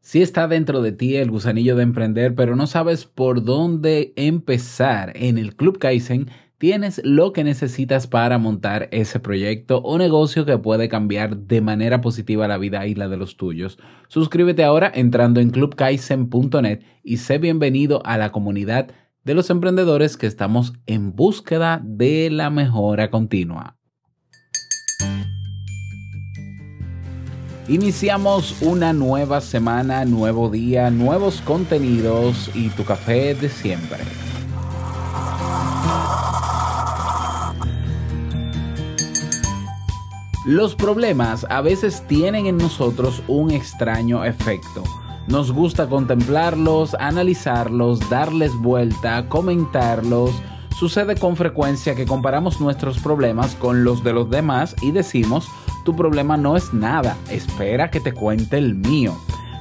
Si está dentro de ti el gusanillo de emprender, pero no sabes por dónde empezar, en el Club Kaizen tienes lo que necesitas para montar ese proyecto o negocio que puede cambiar de manera positiva la vida y la de los tuyos. Suscríbete ahora entrando en clubkaizen.net y sé bienvenido a la comunidad de los emprendedores que estamos en búsqueda de la mejora continua. Iniciamos una nueva semana, nuevo día, nuevos contenidos y tu café de siempre. Los problemas a veces tienen en nosotros un extraño efecto. Nos gusta contemplarlos, analizarlos, darles vuelta, comentarlos. Sucede con frecuencia que comparamos nuestros problemas con los de los demás y decimos, tu problema no es nada, espera que te cuente el mío.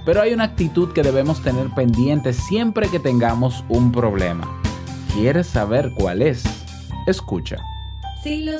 Pero hay una actitud que debemos tener pendiente siempre que tengamos un problema. ¿Quieres saber cuál es? Escucha. Si lo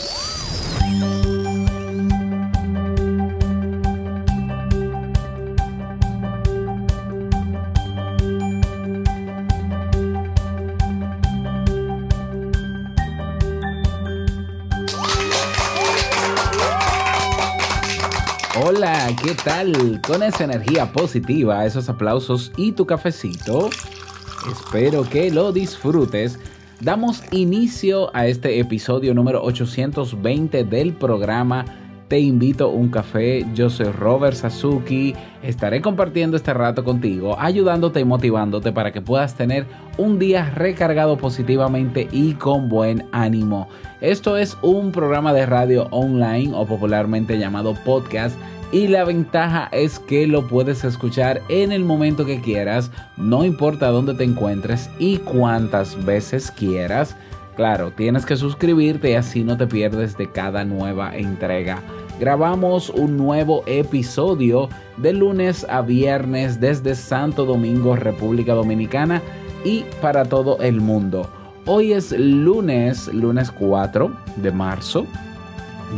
¿Qué tal? Con esa energía positiva, esos aplausos y tu cafecito, espero que lo disfrutes. Damos inicio a este episodio número 820 del programa Te invito a un café. Yo soy Robert Sasuki. Estaré compartiendo este rato contigo, ayudándote y motivándote para que puedas tener un día recargado positivamente y con buen ánimo. Esto es un programa de radio online o popularmente llamado podcast y la ventaja es que lo puedes escuchar en el momento que quieras, no importa dónde te encuentres y cuántas veces quieras. Claro, tienes que suscribirte y así no te pierdes de cada nueva entrega. Grabamos un nuevo episodio de lunes a viernes desde Santo Domingo, República Dominicana y para todo el mundo. Hoy es lunes, lunes 4 de marzo.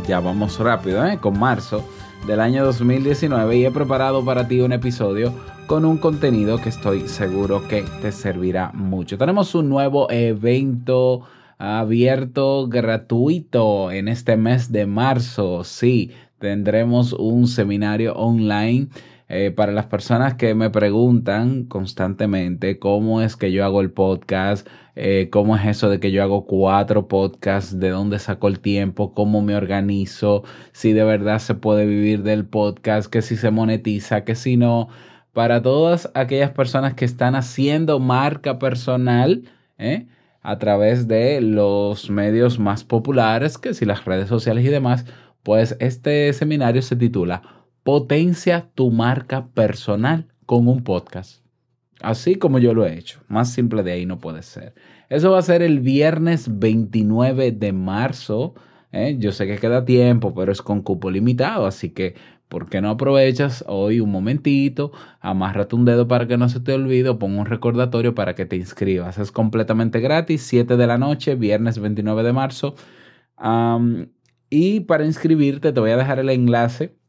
Ya vamos rápido, ¿eh? Con marzo del año 2019 y he preparado para ti un episodio con un contenido que estoy seguro que te servirá mucho. Tenemos un nuevo evento abierto gratuito en este mes de marzo. Sí, tendremos un seminario online eh, para las personas que me preguntan constantemente cómo es que yo hago el podcast, eh, cómo es eso de que yo hago cuatro podcasts, de dónde saco el tiempo, cómo me organizo, si de verdad se puede vivir del podcast, que si se monetiza, que si no. Para todas aquellas personas que están haciendo marca personal, ¿eh? a través de los medios más populares, que si las redes sociales y demás, pues este seminario se titula Potencia tu marca personal con un podcast. Así como yo lo he hecho. Más simple de ahí no puede ser. Eso va a ser el viernes 29 de marzo. ¿eh? Yo sé que queda tiempo, pero es con cupo limitado. Así que, ¿por qué no aprovechas hoy un momentito? Amárrate un dedo para que no se te olvide. o Pon un recordatorio para que te inscribas. Es completamente gratis. 7 de la noche, viernes 29 de marzo. Y para inscribirte te voy a dejar el enlace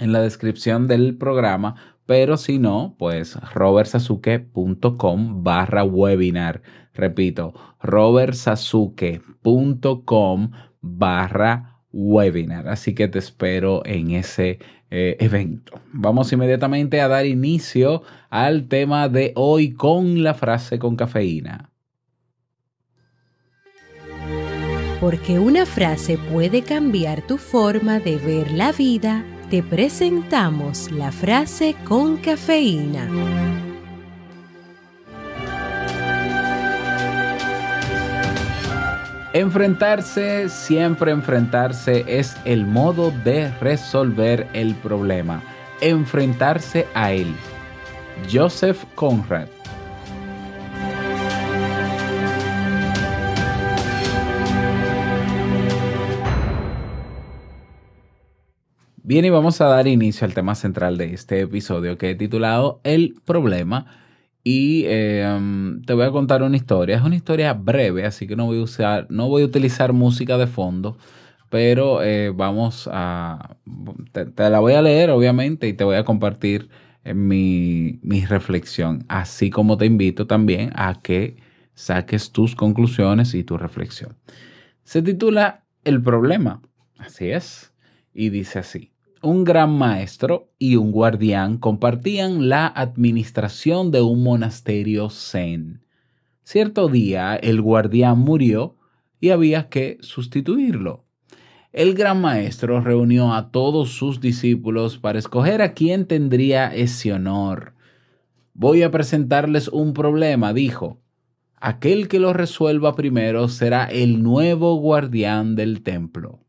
en la descripción del programa, pero si no, pues robertsasuke.com barra webinar. Repito, robertsasuke.com barra webinar. Así que te espero en ese eh, evento. Vamos inmediatamente a dar inicio al tema de hoy con la frase con cafeína. Porque una frase puede cambiar tu forma de ver la vida, te presentamos la frase con cafeína. Enfrentarse, siempre enfrentarse es el modo de resolver el problema. Enfrentarse a él. Joseph Conrad. Bien, y vamos a dar inicio al tema central de este episodio que he titulado El problema. Y um, te voy a contar una historia. Es una historia breve, así que no voy a usar, no voy a utilizar música de fondo, pero eh, vamos a. Te, te la voy a leer, obviamente, y te voy a compartir eh, mi, mi reflexión. Así como te invito también a que saques tus conclusiones y tu reflexión. Se titula El problema. Así es. Y dice así. Un gran maestro y un guardián compartían la administración de un monasterio zen. Cierto día el guardián murió y había que sustituirlo. El gran maestro reunió a todos sus discípulos para escoger a quién tendría ese honor. Voy a presentarles un problema, dijo. Aquel que lo resuelva primero será el nuevo guardián del templo.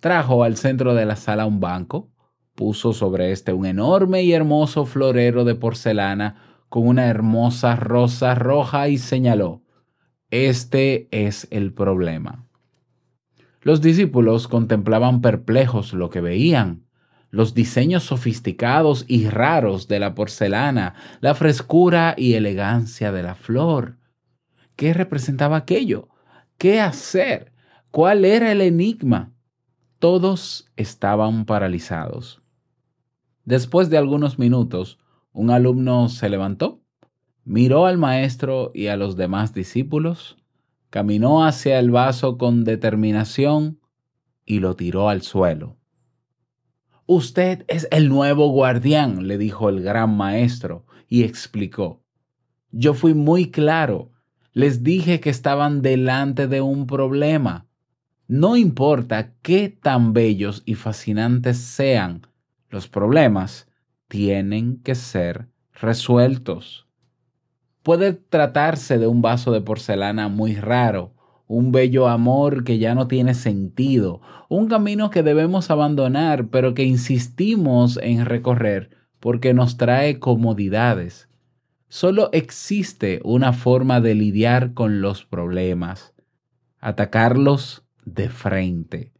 Trajo al centro de la sala un banco, puso sobre este un enorme y hermoso florero de porcelana con una hermosa rosa roja y señaló, este es el problema. Los discípulos contemplaban perplejos lo que veían, los diseños sofisticados y raros de la porcelana, la frescura y elegancia de la flor. ¿Qué representaba aquello? ¿Qué hacer? ¿Cuál era el enigma? Todos estaban paralizados. Después de algunos minutos, un alumno se levantó, miró al maestro y a los demás discípulos, caminó hacia el vaso con determinación y lo tiró al suelo. Usted es el nuevo guardián, le dijo el gran maestro, y explicó. Yo fui muy claro, les dije que estaban delante de un problema no importa qué tan bellos y fascinantes sean, los problemas tienen que ser resueltos. Puede tratarse de un vaso de porcelana muy raro, un bello amor que ya no tiene sentido, un camino que debemos abandonar pero que insistimos en recorrer porque nos trae comodidades. Solo existe una forma de lidiar con los problemas, atacarlos de frente.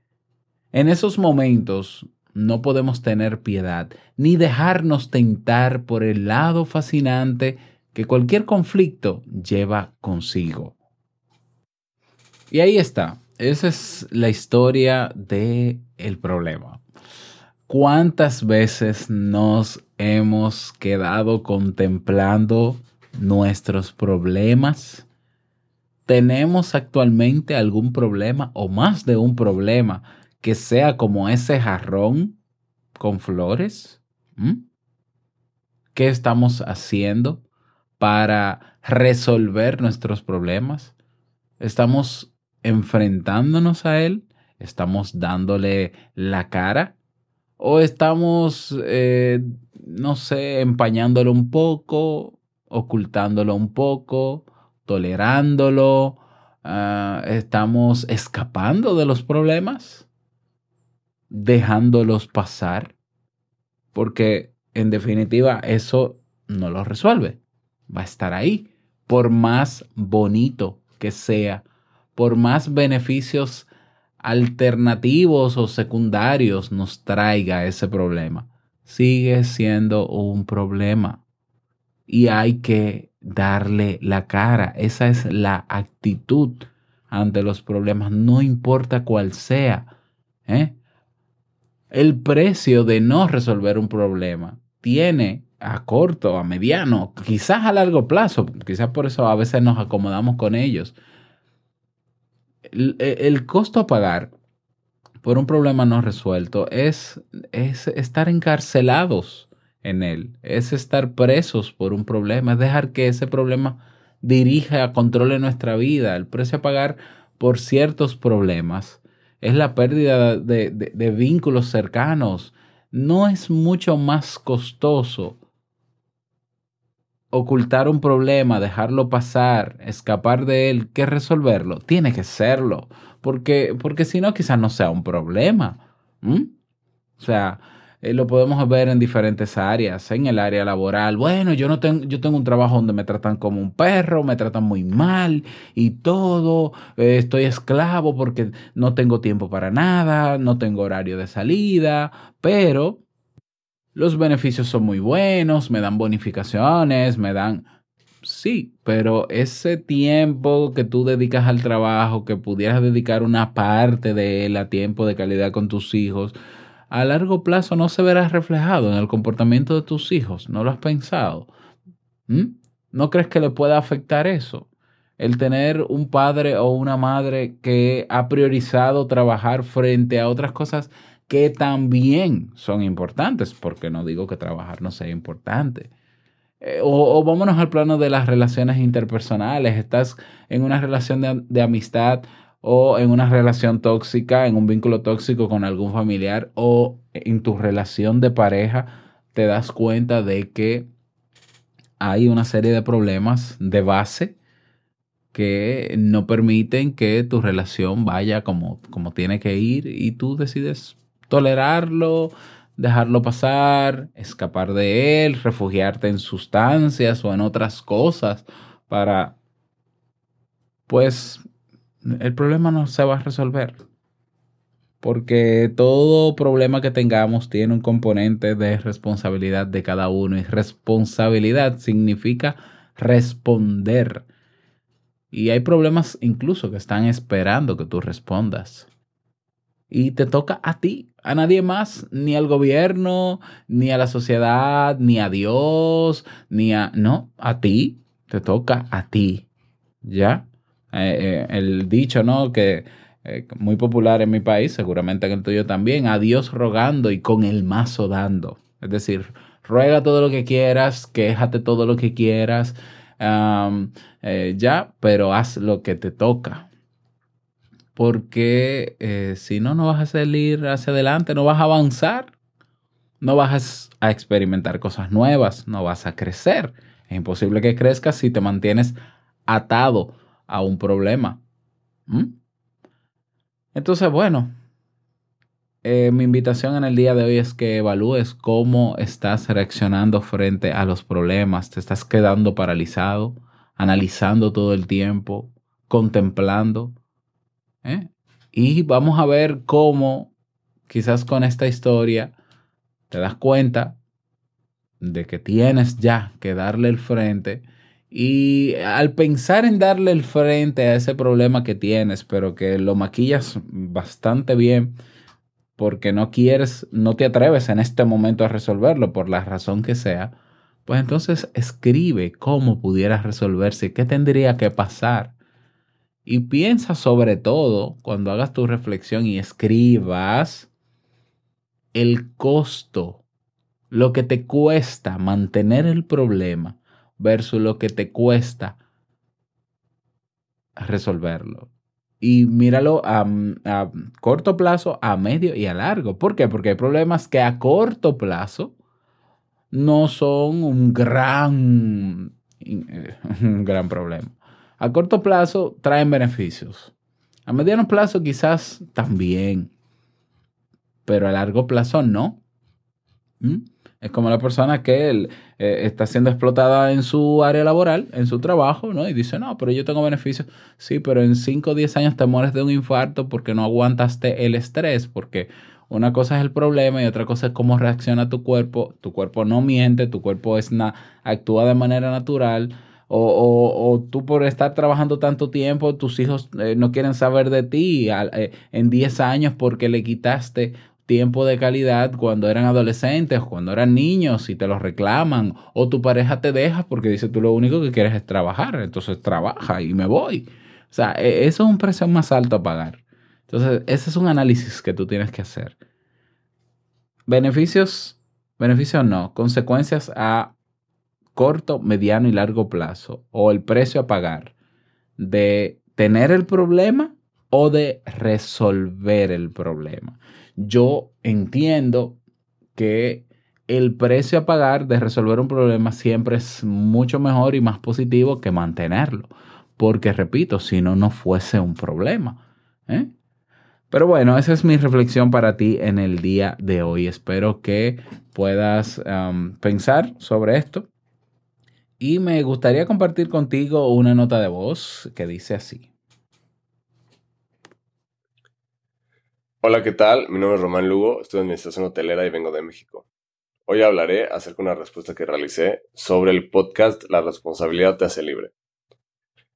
En esos momentos no podemos tener piedad ni dejarnos tentar por el lado fascinante que cualquier conflicto lleva consigo. Y ahí está. Esa es la historia de el problema. ¿Cuántas veces nos hemos quedado contemplando nuestros problemas? ¿Tenemos actualmente algún problema o más de un problema que sea como ese jarrón con flores? ¿Mm? ¿Qué estamos haciendo para resolver nuestros problemas? ¿Estamos enfrentándonos a él? ¿Estamos dándole la cara? ¿O estamos, eh, no sé, empañándolo un poco, ocultándolo un poco? Tolerándolo, uh, estamos escapando de los problemas, dejándolos pasar, porque en definitiva eso no lo resuelve, va a estar ahí, por más bonito que sea, por más beneficios alternativos o secundarios nos traiga ese problema, sigue siendo un problema. Y hay que darle la cara. Esa es la actitud ante los problemas, no importa cuál sea. ¿eh? El precio de no resolver un problema tiene a corto, a mediano, quizás a largo plazo, quizás por eso a veces nos acomodamos con ellos. El, el costo a pagar por un problema no resuelto es, es estar encarcelados en él, es estar presos por un problema, es dejar que ese problema dirija, controle nuestra vida. El precio a pagar por ciertos problemas es la pérdida de, de, vínculos cercanos. No es mucho más costoso ocultar un problema, dejarlo pasar, escapar de él, que resolverlo. Tiene que serlo, porque, porque si no, quizás no sea un problema. O sea, eh, lo podemos ver en diferentes áreas, en el área laboral. Bueno, yo no tengo, yo tengo un trabajo donde me tratan como un perro, me tratan muy mal y todo. eh, estoy esclavo porque no tengo tiempo para nada, no tengo horario de salida, pero los beneficios son muy buenos, me dan bonificaciones, me dan... Sí, pero ese tiempo que tú dedicas al trabajo, que pudieras dedicar una parte de él a tiempo de calidad con tus hijos, a largo plazo no se verá reflejado en el comportamiento de tus hijos. ¿No lo has pensado? ¿Mm? ¿No crees que le pueda afectar eso? El tener un padre o una madre que ha priorizado trabajar frente a otras cosas que también son importantes, porque no digo que trabajar no sea importante. Eh, o, vámonos al plano de las relaciones interpersonales. Estás en una relación de amistad o en una relación tóxica, en un vínculo tóxico con algún familiar o en tu relación de pareja, te das cuenta de que hay una serie de problemas de base que no permiten que tu relación vaya como, como tiene que ir y tú decides tolerarlo, dejarlo pasar, escapar de él, refugiarte en sustancias o en otras cosas para, pues, el problema no se va a resolver. Porque todo problema que tengamos tiene un componente de responsabilidad de cada uno y responsabilidad significa responder. Y hay problemas incluso que están esperando que tú respondas. Y te toca a ti, a nadie más, ni al gobierno, ni a la sociedad, ni a Dios, ni a... No, a ti, te toca a ti. ¿Ya? Eh, eh, el dicho, ¿no? Que eh, muy popular en mi país, seguramente en el tuyo también, a Dios rogando y con el mazo dando. Es decir, ruega todo lo que quieras, quéjate todo lo que quieras, ya, pero haz lo que te toca. Porque si no, no vas a salir hacia adelante, no vas a avanzar, no vas a experimentar cosas nuevas, no vas a crecer. Es imposible que crezcas si te mantienes atado a un problema. ¿Mm? Entonces, bueno, eh, mi invitación en el día de hoy es que evalúes cómo estás reaccionando frente a los problemas. ¿Te estás quedando paralizado, analizando todo el tiempo, contemplando? ¿Eh? Y vamos a ver cómo quizás con esta historia te das cuenta de que tienes ya que darle el frente y al pensar en darle el frente a ese problema que tienes, pero que lo maquillas bastante bien porque no quieres, no te atreves en este momento a resolverlo por la razón que sea, pues entonces escribe cómo pudieras resolverse, qué tendría que pasar. Y piensa sobre todo cuando hagas tu reflexión y escribas el costo, lo que te cuesta mantener el problema versus lo que te cuesta resolverlo. Y míralo a, a corto plazo, a medio y a largo. ¿Por qué? Porque hay problemas que a corto plazo no son un gran, un gran problema. A corto plazo traen beneficios. A mediano plazo quizás también. Pero a largo plazo no. ¿Mm? Es como la persona que él, eh, está siendo explotada en su área laboral, en su trabajo, ¿no? Y dice, no, pero yo tengo beneficios. Sí, pero en 5 o 10 años te mueres de un infarto porque no aguantaste el estrés, porque una cosa es el problema y otra cosa es cómo reacciona tu cuerpo. Tu cuerpo no miente, tu cuerpo es na- actúa de manera natural. O, o- o tú por estar trabajando tanto tiempo, tus hijos eh, no quieren saber de ti eh, en 10 años porque le quitaste tiempo de calidad cuando eran adolescentes, cuando eran niños y te los reclaman, o tu pareja te deja porque dice tú lo único que quieres es trabajar, entonces trabaja y me voy. O sea, e- eso es un precio más alto a pagar. Entonces, ese es un análisis que tú tienes que hacer. Beneficios, beneficios no, consecuencias a corto, mediano y largo plazo, o el precio a pagar de tener el problema o de resolver el problema. Yo entiendo que el precio a pagar de resolver un problema siempre es mucho mejor y más positivo que mantenerlo. Porque, repito, si no, no fuese un problema. ¿eh? Pero bueno, esa es mi reflexión para ti en el día de hoy. Espero que puedas pensar sobre esto. Y me gustaría compartir contigo una nota de voz que dice así. Hola, ¿qué tal? Mi nombre es Román Lugo, estudio Administración Hotelera y vengo de México. Hoy hablaré acerca de una respuesta que realicé sobre el podcast La responsabilidad te hace libre.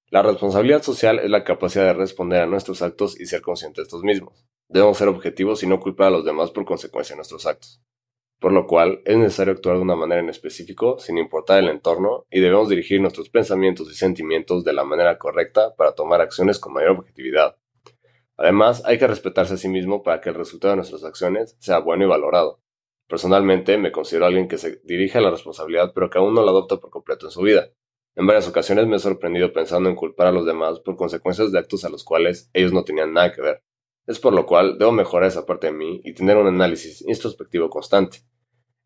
La responsabilidad social es la capacidad de responder a nuestros actos y ser conscientes de estos mismos. Debemos ser objetivos y no culpar a los demás por consecuencia de nuestros actos. Por lo cual, es necesario actuar de una manera en específico, sin importar el entorno, y debemos dirigir nuestros pensamientos y sentimientos de la manera correcta para tomar acciones con mayor objetividad. Además, hay que respetarse a sí mismo para que el resultado de nuestras acciones sea bueno y valorado. Personalmente, me considero alguien que se dirige a la responsabilidad pero que aún no la adopta por completo en su vida. En varias ocasiones me he sorprendido pensando en culpar a los demás por consecuencias de actos a los cuales ellos no tenían nada que ver. Es por lo cual debo mejorar esa parte de mí y tener un análisis introspectivo constante.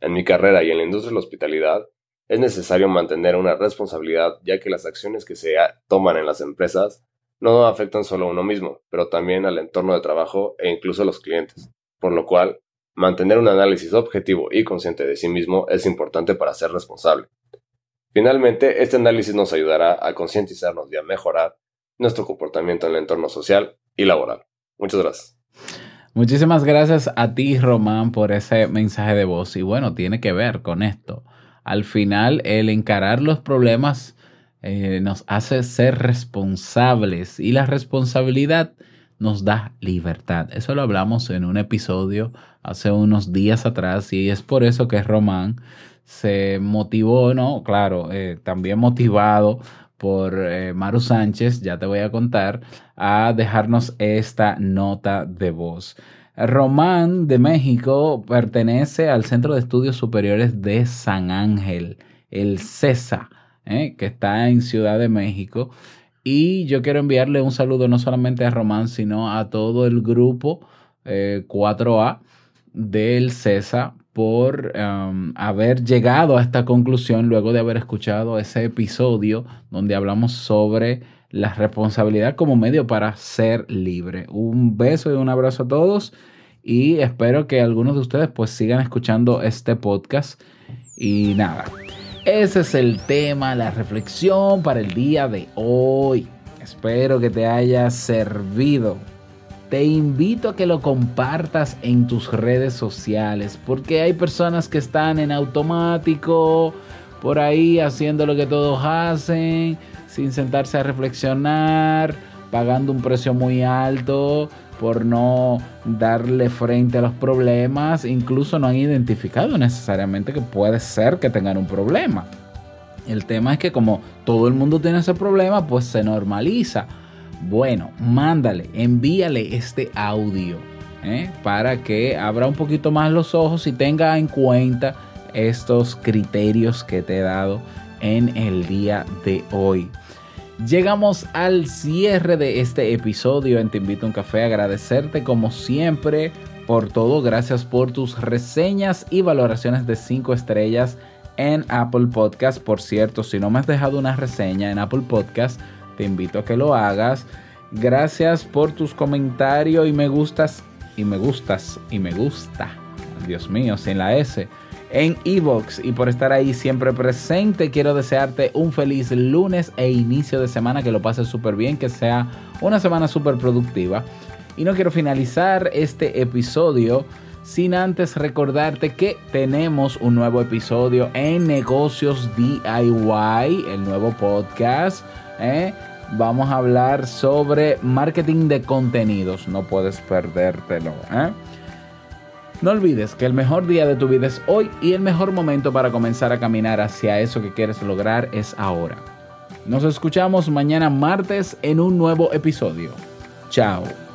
En mi carrera y en la industria de la hospitalidad, es necesario mantener una responsabilidad ya que las acciones que se toman en las empresas no afectan solo a uno mismo, pero también al entorno de trabajo e incluso a los clientes, por lo cual Mantener un análisis objetivo y consciente de sí mismo es importante para ser responsable. Finalmente, este análisis nos ayudará a concientizarnos y a mejorar nuestro comportamiento en el entorno social y laboral. Muchas gracias. Muchísimas gracias a ti, Román, por ese mensaje de voz. Y bueno, tiene que ver con esto. Al final, el encarar los problemas eh, nos hace ser responsables y la responsabilidad nos da libertad. Eso lo hablamos en un episodio hace unos días atrás y es por eso que Román se motivó, ¿no? Claro, eh, también motivado por eh, Maru Sánchez, ya te voy a contar, a dejarnos esta nota de voz. Román de México pertenece al Centro de Estudios Superiores de San Ángel, el CESA, ¿eh? que está en Ciudad de México. Y yo quiero enviarle un saludo no solamente a Román, sino a todo el grupo 4A del CESA por um, haber llegado a esta conclusión luego de haber escuchado ese episodio donde hablamos sobre la responsabilidad como medio para ser libre. Un beso y un abrazo a todos y espero que algunos de ustedes pues sigan escuchando este podcast y nada, ese es el tema, la reflexión para el día de hoy. Espero que te haya servido. Te invito a que lo compartas en tus redes sociales porque hay personas que están en automático, por ahí haciendo lo que todos hacen, sin sentarse a reflexionar, pagando un precio muy alto por no darle frente a los problemas, incluso no han identificado necesariamente que puede ser que tengan un problema. El tema es que como todo el mundo tiene ese problema, pues se normaliza. Bueno, mándale, envíale este audio ¿eh? para que abra un poquito más los ojos y tenga en cuenta estos criterios que te he dado en el día de hoy. Llegamos al cierre de este episodio en Te Invito a un Café. Agradecerte como siempre por todo. Gracias por tus reseñas y valoraciones de 5 estrellas en Apple Podcast. Por cierto, si no me has dejado una reseña en Apple Podcast, te invito a que lo hagas. Gracias por tus comentarios y me gustas y me gustas y me gusta. Dios mío, sin la S en Evox y por estar ahí siempre presente. Quiero desearte un feliz lunes e inicio de semana, que lo pases súper bien, que sea una semana súper productiva. Y no quiero finalizar este episodio sin antes recordarte que tenemos un nuevo episodio en Negocios DIY, el nuevo podcast. ¿eh? Vamos a hablar sobre marketing de contenidos. No puedes perdértelo. ¿eh? No olvides que el mejor día de tu vida es hoy y el mejor momento para comenzar a caminar hacia eso que quieres lograr es ahora. Nos escuchamos mañana martes en un nuevo episodio. Chao.